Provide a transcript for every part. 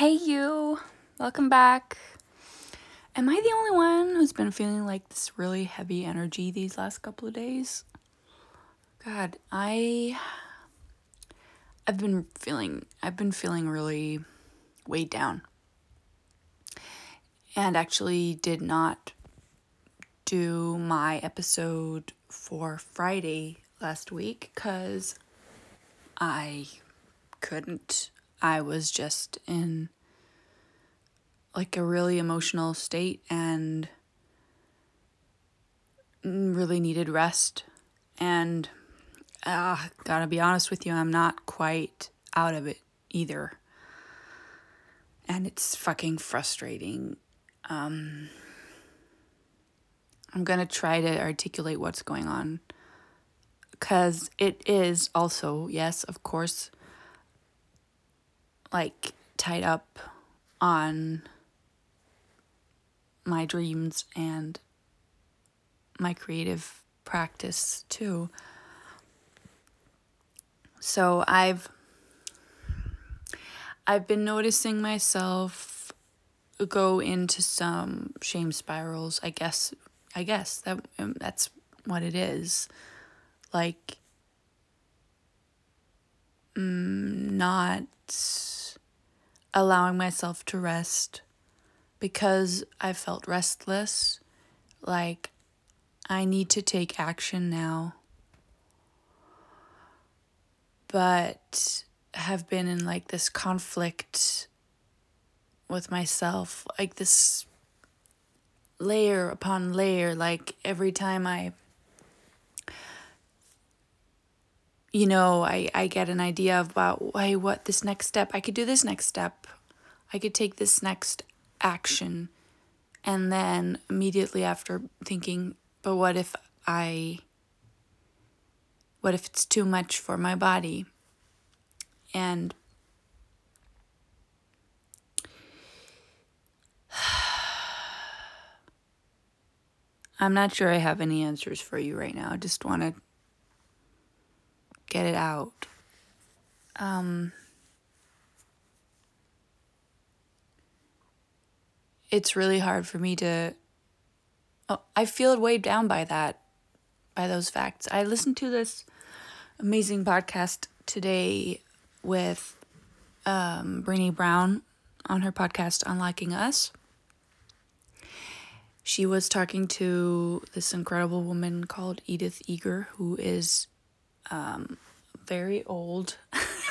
Hey, you. Welcome back. Am I the only one who's been feeling like this really heavy energy these last couple of days? God, I. I've been feeling. I've been feeling really weighed down. And actually did not do my episode for Friday last week because I couldn't. I was just in like a really emotional state and really needed rest. And uh, gotta be honest with you, I'm not quite out of it either. And it's fucking frustrating. Um, I'm gonna try to articulate what's going on. Because it is also, yes, of course, like tied up on my dreams and my creative practice too. So I've I've been noticing myself go into some shame spirals. I guess I guess that um, that's what it is. Like mm, not allowing myself to rest because I felt restless. Like, I need to take action now. But have been in like this conflict with myself, like this layer upon layer. Like, every time I you know, I, I get an idea of about, hey, what this next step, I could do this next step. I could take this next action. And then immediately after thinking, but what if I, what if it's too much for my body? And I'm not sure I have any answers for you right now. I just want to get it out. Um, it's really hard for me to. Oh, I feel weighed down by that, by those facts. I listened to this amazing podcast today with um, Brown on her podcast Unlocking Us. She was talking to this incredible woman called Edith Eger, who is um, very old,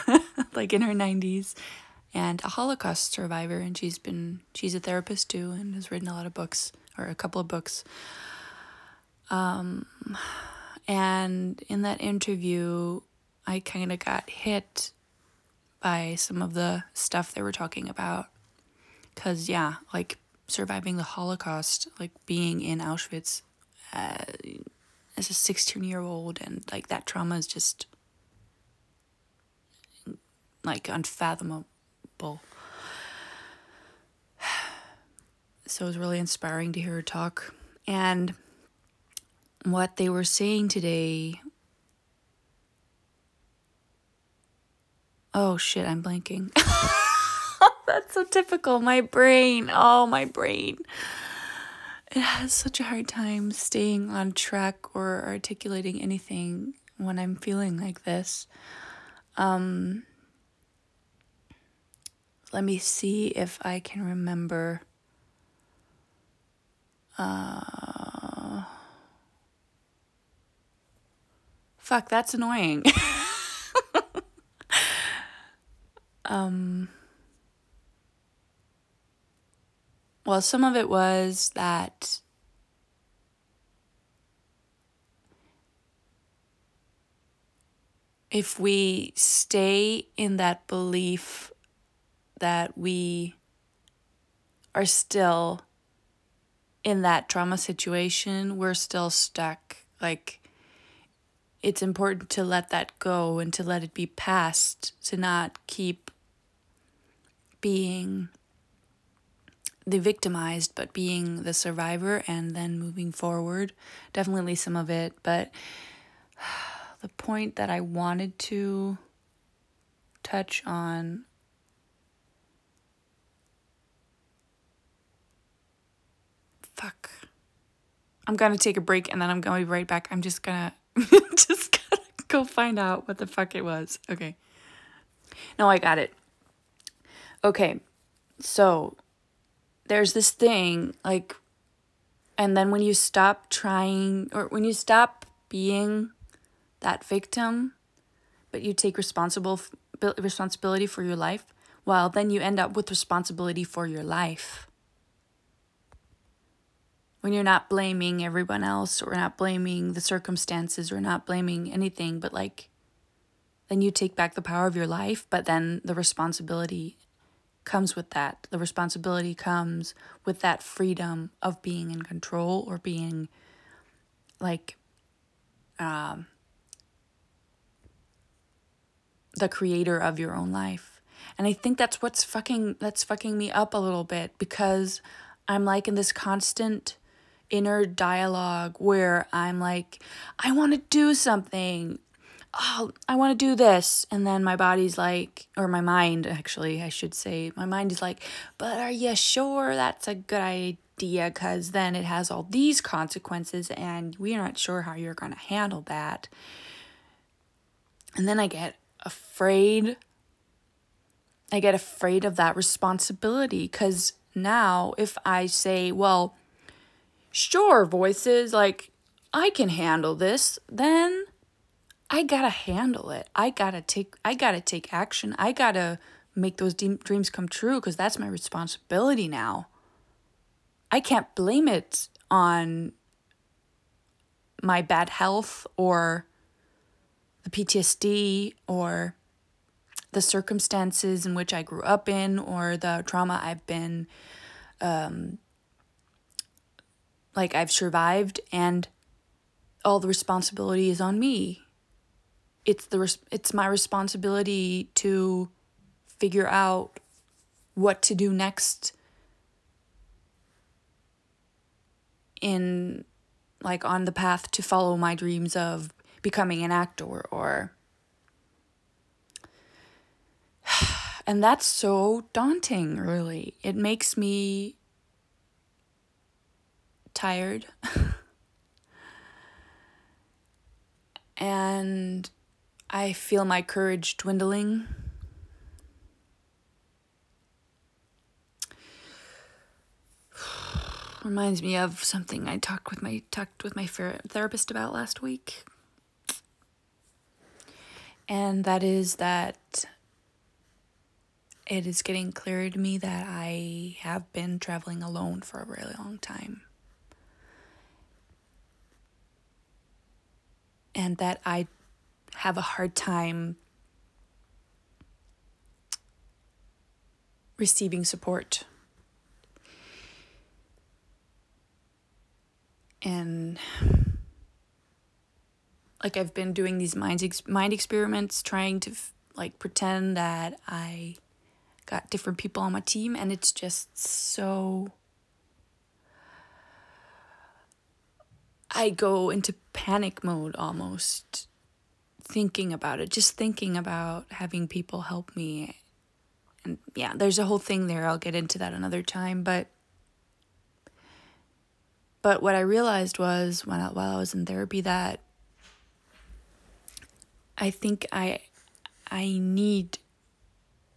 like in her 90s, and a Holocaust survivor. And she's been, she's a therapist too, and has written a lot of books, or a couple of books. Um, and in that interview, I kind of got hit by some of the stuff they were talking about. Because, yeah, like surviving the Holocaust, like being in Auschwitz, uh, as a 16 year old and like that trauma is just like unfathomable. So it was really inspiring to hear her talk. And what they were saying today oh shit i'm blanking. That's so typical. My brain. Oh my brain it has such a hard time staying on track or articulating anything when I'm feeling like this. Um, let me see if I can remember. Uh, fuck, that's annoying. um, Well, some of it was that if we stay in that belief that we are still in that trauma situation, we're still stuck. Like, it's important to let that go and to let it be past, to not keep being the victimized, but being the survivor and then moving forward. Definitely some of it, but the point that I wanted to touch on fuck. I'm gonna take a break and then I'm gonna be right back. I'm just gonna just gonna go find out what the fuck it was. Okay. No, I got it. Okay. So there's this thing like and then when you stop trying or when you stop being that victim but you take responsible responsibility for your life well then you end up with responsibility for your life. When you're not blaming everyone else or not blaming the circumstances or not blaming anything but like then you take back the power of your life but then the responsibility comes with that the responsibility comes with that freedom of being in control or being like um the creator of your own life and i think that's what's fucking that's fucking me up a little bit because i'm like in this constant inner dialogue where I'm like, I want to do something. Oh, I want to do this. And then my body's like, or my mind, actually, I should say, my mind is like, but are you sure that's a good idea? Because then it has all these consequences, and we're not sure how you're going to handle that. And then I get afraid. I get afraid of that responsibility because now if I say, well, sure, voices, like, I can handle this, then I gotta handle it. I gotta take, I gotta take action. I gotta make those de- dreams come true because that's my responsibility now. I can't blame it on my bad health or the PTSD or the circumstances in which I grew up in or the trauma I've been um, like I've survived and all the responsibility is on me. It's the res- it's my responsibility to figure out what to do next in like on the path to follow my dreams of becoming an actor or and that's so daunting really it makes me tired. and I feel my courage dwindling. Reminds me of something I talked with my talked with my therapist about last week. And that is that it is getting clearer to me that I have been traveling alone for a really long time. and that I have a hard time receiving support. And like I've been doing these mind ex- mind experiments trying to f- like pretend that I got different people on my team and it's just so I go into panic mode almost thinking about it, just thinking about having people help me. And yeah, there's a whole thing there. I'll get into that another time, but but what I realized was when I, while I was in therapy that I think I I need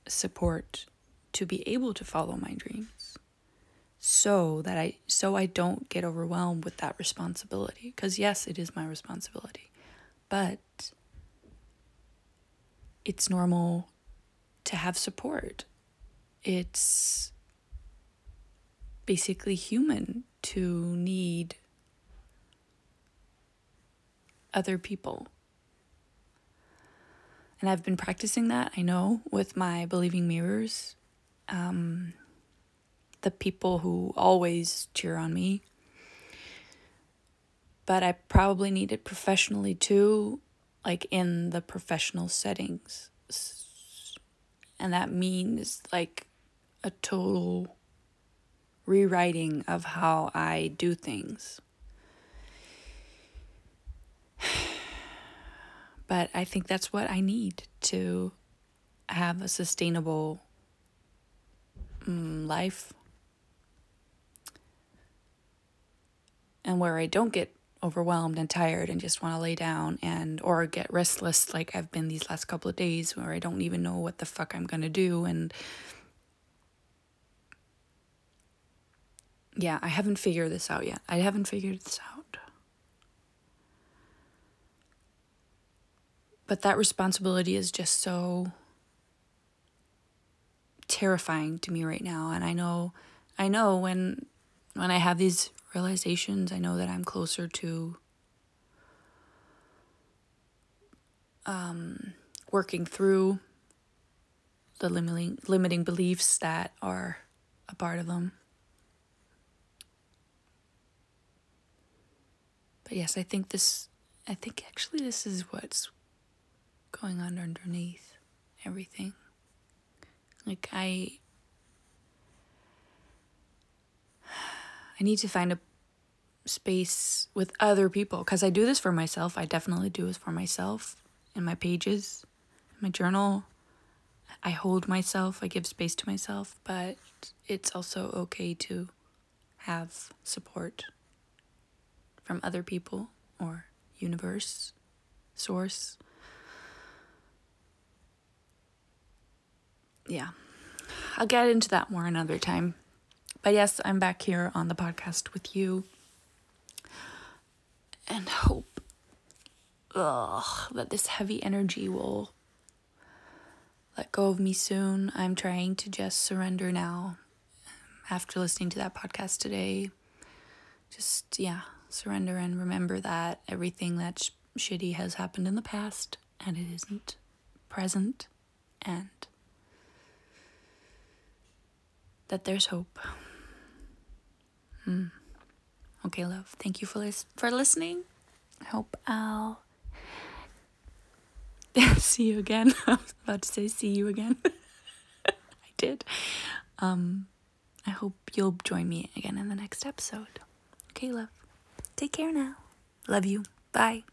support to be able to follow my dreams so that I so I don't get overwhelmed with that responsibility because yes it is my responsibility but it's normal to have support. It's basically human to need other people. And I've been practicing that I know with my believing mirrors. Um, the people who always cheer on me. But I probably need it professionally too, like in the professional settings. And that means like a total rewriting of how I do things. But I think that's what I need to have a sustainable um, life and where I don't get overwhelmed and tired and just want to lay down and or get restless like I've been these last couple of days where I don't even know what the fuck I'm going to do and yeah, I haven't figured this out yet. I haven't figured this out. But that responsibility is just so terrifying to me right now and I know I know when when I have these realizations, I know that I'm closer to um, working through the limiting limiting beliefs that are a part of them. But yes, I think this I think actually this is what's going on underneath everything. Like I I need to find a space with other people because I do this for myself. I definitely do this for myself in my pages, in my journal. I hold myself, I give space to myself, but it's also okay to have support from other people or universe, source. Yeah. I'll get into that more another time. But yes, I'm back here on the podcast with you and hope ugh, that this heavy energy will let go of me soon. I'm trying to just surrender now after listening to that podcast today. Just, yeah, surrender and remember that everything that's sh- shitty has happened in the past and it isn't present and that there's hope. Mm. Okay, love. Thank you for lis- for listening. I hope I'll see you again. I was about to say see you again. I did. Um, I hope you'll join me again in the next episode. Okay, love. Take care now. Love you. Bye.